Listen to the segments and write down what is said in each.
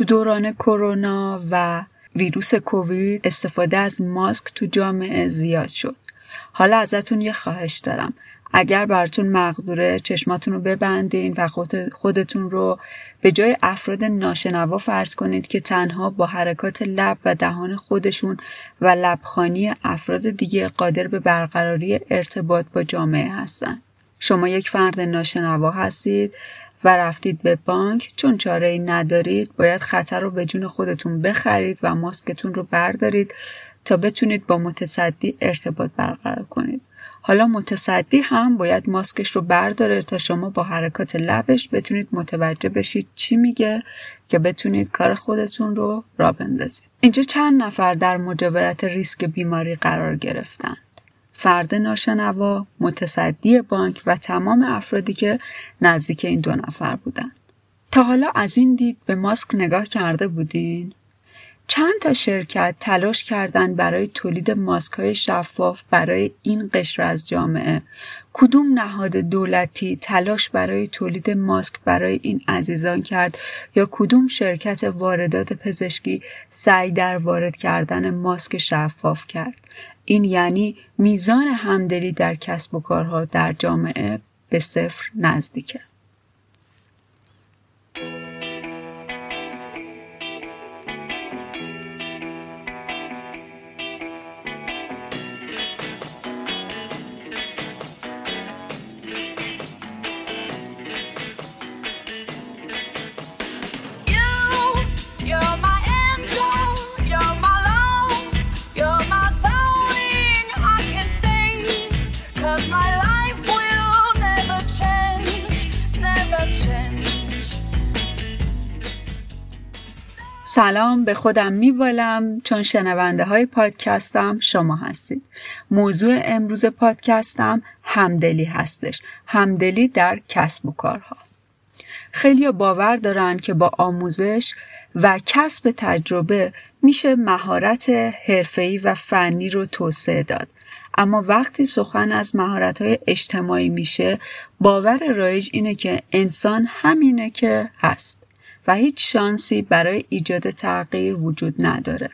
تو دوران کرونا و ویروس کووید استفاده از ماسک تو جامعه زیاد شد. حالا ازتون یه خواهش دارم. اگر براتون مقدوره چشماتون رو ببندین و خودتون رو به جای افراد ناشنوا فرض کنید که تنها با حرکات لب و دهان خودشون و لبخانی افراد دیگه قادر به برقراری ارتباط با جامعه هستن. شما یک فرد ناشنوا هستید و رفتید به بانک چون چاره ای ندارید باید خطر رو به جون خودتون بخرید و ماسکتون رو بردارید تا بتونید با متصدی ارتباط برقرار کنید. حالا متصدی هم باید ماسکش رو برداره تا شما با حرکات لبش بتونید متوجه بشید چی میگه که بتونید کار خودتون رو را بندازید. اینجا چند نفر در مجاورت ریسک بیماری قرار گرفتن. فرد ناشنوا، متصدی بانک و تمام افرادی که نزدیک این دو نفر بودن. تا حالا از این دید به ماسک نگاه کرده بودین؟ چند تا شرکت تلاش کردند برای تولید ماسک های شفاف برای این قشر از جامعه کدوم نهاد دولتی تلاش برای تولید ماسک برای این عزیزان کرد یا کدوم شرکت واردات پزشکی سعی در وارد کردن ماسک شفاف کرد این یعنی میزان همدلی در کسب و کارها در جامعه به صفر نزدیکه. سلام به خودم میبالم چون شنونده های پادکستم شما هستید. موضوع امروز پادکستم همدلی هستش. همدلی در کسب و کارها. خیلی باور دارن که با آموزش و کسب تجربه میشه مهارت حرفه‌ای و فنی رو توسعه داد. اما وقتی سخن از های اجتماعی میشه باور رایج اینه که انسان همینه که هست. و هیچ شانسی برای ایجاد تغییر وجود نداره.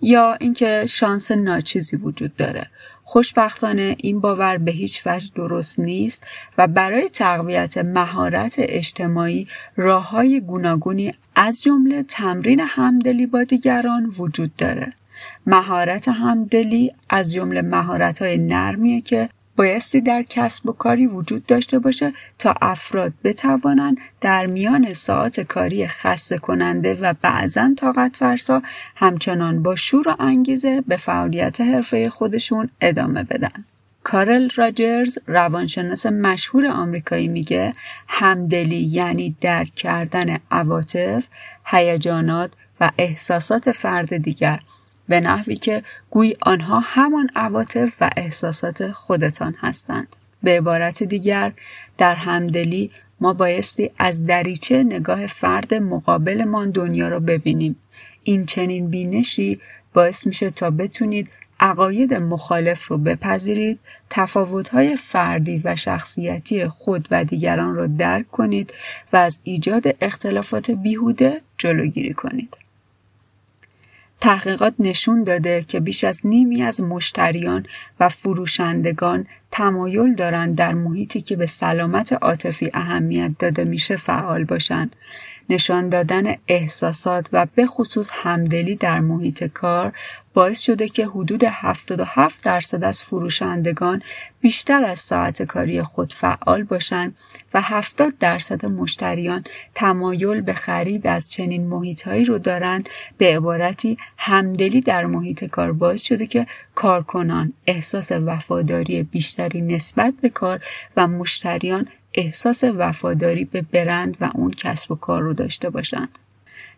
یا اینکه شانس ناچیزی وجود داره. خوشبختانه این باور به هیچ وجه درست نیست و برای تقویت مهارت اجتماعی راه های گوناگونی از جمله تمرین همدلی با دیگران وجود داره. مهارت همدلی از جمله مهارت های نرمیه که بایستی در کسب و کاری وجود داشته باشه تا افراد بتوانند در میان ساعت کاری خسته کننده و بعضا طاقت فرسا همچنان با شور و انگیزه به فعالیت حرفه خودشون ادامه بدن. کارل راجرز روانشناس مشهور آمریکایی میگه همدلی یعنی درک کردن عواطف، هیجانات و احساسات فرد دیگر به نحوی که گویی آنها همان عواطف و احساسات خودتان هستند. به عبارت دیگر در همدلی ما بایستی از دریچه نگاه فرد مقابلمان دنیا را ببینیم. این چنین بینشی باعث میشه تا بتونید عقاید مخالف رو بپذیرید، تفاوت‌های فردی و شخصیتی خود و دیگران را درک کنید و از ایجاد اختلافات بیهوده جلوگیری کنید. تحقیقات نشون داده که بیش از نیمی از مشتریان و فروشندگان تمایل دارند در محیطی که به سلامت عاطفی اهمیت داده میشه فعال باشند. نشان دادن احساسات و به خصوص همدلی در محیط کار باعث شده که حدود 77 درصد از فروشندگان بیشتر از ساعت کاری خود فعال باشند و 70 درصد مشتریان تمایل به خرید از چنین محیطهایی رو دارند. به عبارتی همدلی در محیط کار باعث شده که کارکنان احساس وفاداری بیشتری نسبت به کار و مشتریان احساس وفاداری به برند و اون کسب و کار رو داشته باشند.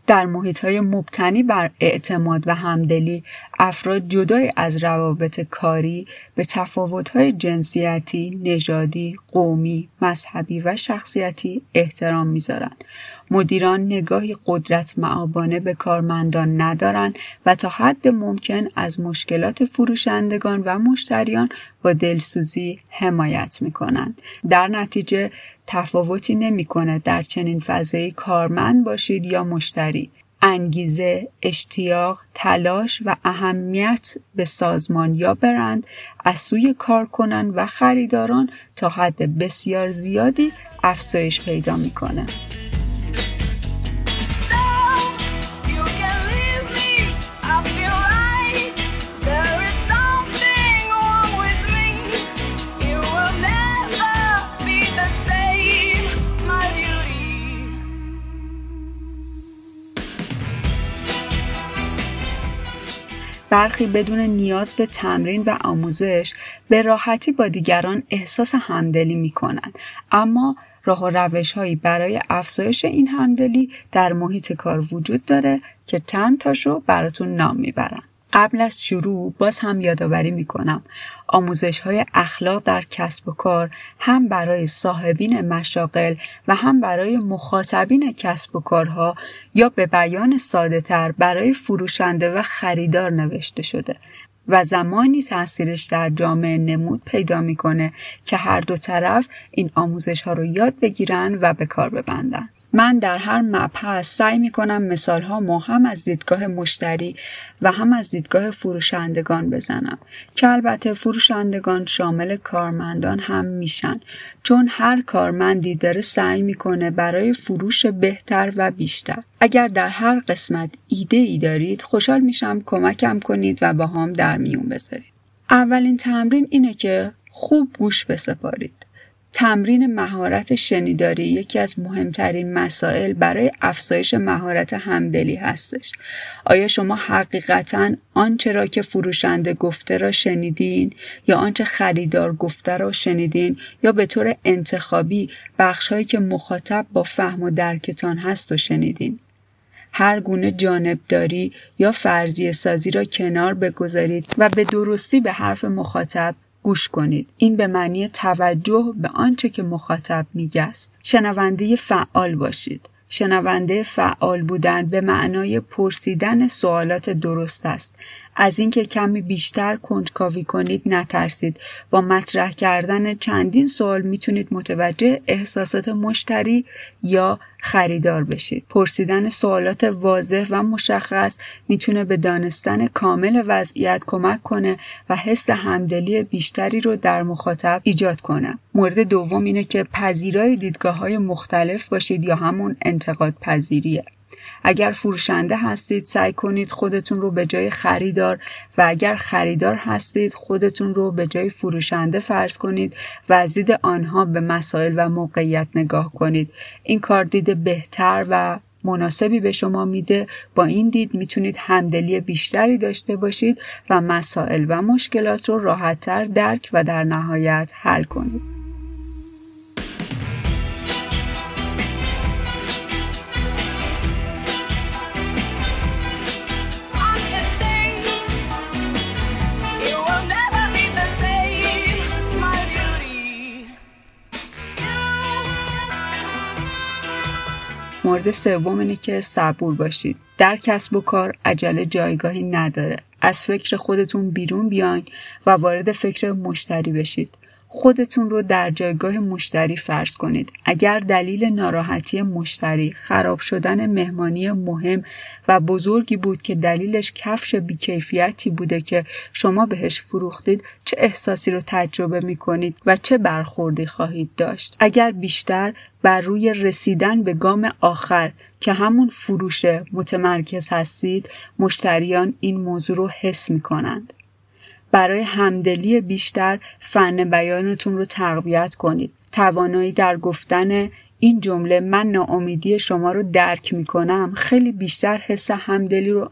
در محیط های مبتنی بر اعتماد و همدلی افراد جدای از روابط کاری به تفاوت های جنسیتی، نژادی، قومی، مذهبی و شخصیتی احترام می‌ذارند. مدیران نگاهی قدرت معابانه به کارمندان ندارند و تا حد ممکن از مشکلات فروشندگان و مشتریان با دلسوزی حمایت می کنند. در نتیجه تفاوتی نمی‌کنه در چنین فضایی کارمند باشید یا مشتری انگیزه، اشتیاق، تلاش و اهمیت به سازمان یا برند از سوی کارکنان و خریداران تا حد بسیار زیادی افزایش پیدا می‌کنه. برخی بدون نیاز به تمرین و آموزش به راحتی با دیگران احساس همدلی می کنن. اما راه و روش هایی برای افزایش این همدلی در محیط کار وجود داره که چند تاشو براتون نام می‌برم. قبل از شروع باز هم یادآوری می کنم آموزش های اخلاق در کسب و کار هم برای صاحبین مشاغل و هم برای مخاطبین کسب و کارها یا به بیان ساده تر برای فروشنده و خریدار نوشته شده و زمانی تاثیرش در جامعه نمود پیدا می‌کنه که هر دو طرف این آموزش ها رو یاد بگیرن و به کار ببندن. من در هر مبحث سعی می کنم مثال ها هم از دیدگاه مشتری و هم از دیدگاه فروشندگان بزنم که البته فروشندگان شامل کارمندان هم میشن چون هر کارمندی داره سعی می‌کنه برای فروش بهتر و بیشتر. اگر در هر قسمت ایده ای دارید خوشحال میشم کمکم کنید و با هم در میون بذارید. اولین تمرین اینه که خوب گوش بسپارید. تمرین مهارت شنیداری یکی از مهمترین مسائل برای افزایش مهارت همدلی هستش. آیا شما حقیقتا آنچه را که فروشنده گفته را شنیدین یا آنچه خریدار گفته را شنیدین یا به طور انتخابی بخشهایی که مخاطب با فهم و درکتان هست و شنیدین؟ هر گونه جانبداری یا فرضیه سازی را کنار بگذارید و به درستی به حرف مخاطب گوش کنید. این به معنی توجه به آنچه که مخاطب میگه است شنونده فعال باشید. شنونده فعال بودن به معنای پرسیدن سوالات درست است. از اینکه کمی بیشتر کنجکاوی کنید نترسید. با مطرح کردن چندین سوال می‌تونید متوجه احساسات مشتری یا خریدار بشید. پرسیدن سوالات واضح و مشخص می‌تونه به دانستن کامل وضعیت کمک کنه و حس همدلی بیشتری رو در مخاطب ایجاد کنه. مورد دوم اینه که پذیرای دیدگاه های مختلف باشید یا همون انتقاد پذیریه اگر فروشنده هستید سعی کنید خودتون رو به جای خریدار و اگر خریدار هستید خودتون رو به جای فروشنده فرض کنید و از دید آنها به مسائل و موقعیت نگاه کنید. این کار دید بهتر و مناسبی به شما میده. با این دید می‌تونید همدلی بیشتری داشته باشید و مسائل و مشکلات رو راحتتر درک و در نهایت حل کنید. مورد سوم اینه که صبور باشید. در کسب و کار عجله جایگاهی نداره. از فکر خودتون بیرون بیاین و وارد فکر مشتری بشید. خودتون رو در جایگاه مشتری فرض کنید. اگر دلیل ناراحتی مشتری خراب شدن مهمانی مهم و بزرگی بود که دلیلش کفش بیکیفیتی بوده که شما بهش فروختید چه احساسی رو تجربه می کنید و چه برخوردی خواهید داشت. اگر بیشتر بر روی رسیدن به گام آخر که همون فروش متمرکز هستید مشتریان این موضوع رو حس می کنند. برای همدلی بیشتر فن بیانتون رو تقویت کنید. توانایی در گفتن این جمله من ناامیدی شما رو درک می کنم خیلی بیشتر حس همدلی رو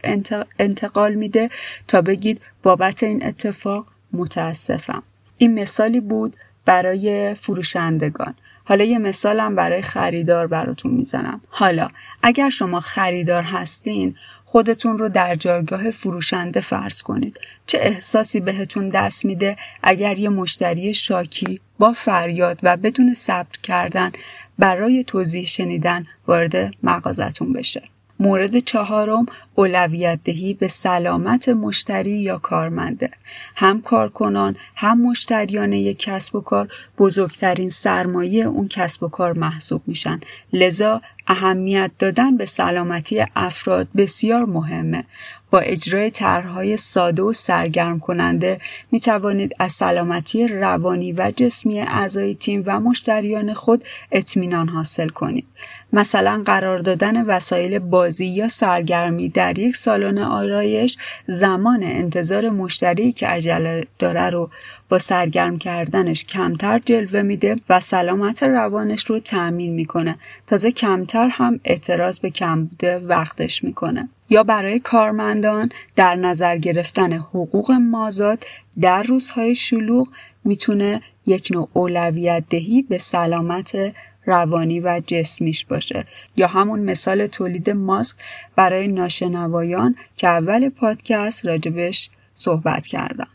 انتقال میده تا بگید بابت این اتفاق متاسفم. این مثالی بود برای فروشندگان. حالا یه مثالم برای خریدار براتون می‌زنم. حالا اگر شما خریدار هستین خودتون رو در جایگاه فروشنده فرض کنید. چه احساسی بهتون دست میده اگر یه مشتری شاکی با فریاد و بدون صبر کردن برای توضیح شنیدن وارد مغازتون بشه. مورد چهارم اولویت دهی به سلامت مشتری یا کارمنده هم کارکنان هم مشتریان یک کسب و کار بزرگترین سرمایه اون کسب و کار محسوب میشن لذا اهمیت دادن به سلامتی افراد بسیار مهمه. با اجرای طرحهای ساده و سرگرم کننده می توانید از سلامتی روانی و جسمی اعضای تیم و مشتریان خود اطمینان حاصل کنید. مثلا قرار دادن وسایل بازی یا سرگرمی در یک سالن آرایش زمان انتظار مشتری که عجله داره رو با سرگرم کردنش کمتر جلوه میده و سلامت روانش رو تأمین می‌کنه تازه کمتر هم اعتراض به کم بوده وقتش می‌کنه یا برای کارمندان در نظر گرفتن حقوق مازاد در روزهای شلوغ می‌تونه یک نوع اولویت دهی به سلامت روانی و جسمیش باشه. یا همون مثال تولید ماسک برای ناشنوایان که اول پادکست راجبش صحبت کردم.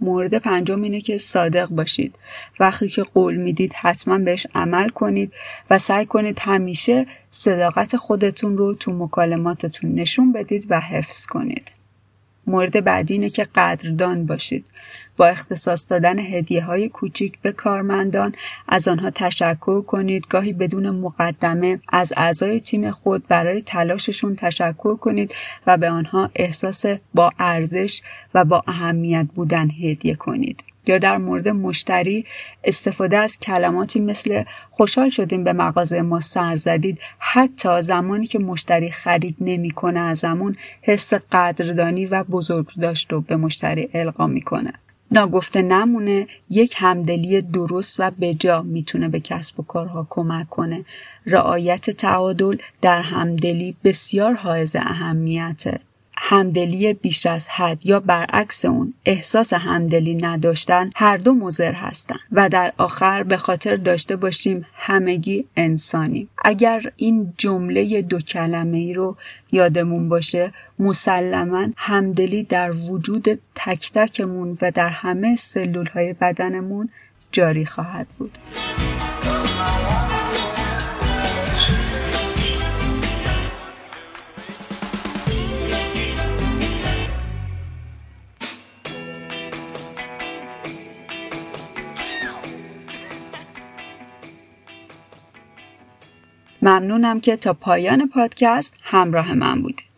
مورد پنجم اینه که صادق باشید. وقتی که قول می‌دید حتما بهش عمل کنید و سعی کنید همیشه صداقت خودتون رو تو مکالماتتون نشون بدید و حفظ کنید. مورد بعدی اینه که قدردان باشید. با اختصاص دادن هدیه های کوچیک به کارمندان از آنها تشکر کنید. گاهی بدون مقدمه از اعضای تیم خود برای تلاششون تشکر کنید و به آنها احساس با ارزش و با اهمیت بودن هدیه کنید. یا در مورد مشتری استفاده از کلماتی مثل خوشحال شدیم به مغازه ما سر زدید حتی زمانی که مشتری خرید نمی‌کنه ازمون حس قدردانی و بزرگداشت رو به مشتری القا می‌کنه. ناگفته نمونه یک همدلی درست و بجا می‌تونه به کسب و کارها کمک کنه. رعایت تعادل در همدلی بسیار حائز اهمیته. همدلی بیش از حد یا برعکس اون احساس همدلی نداشتن هر دو مضر هستند و در آخر به خاطر داشته باشیم همگی انسانیم. اگر این جمله دو کلمه ای رو یادمون باشه مسلما همدلی در وجود تک تکمون و در همه سلول های بدنمون جاری خواهد بود. ممنونم که تا پایان پادکست همراه من بودید.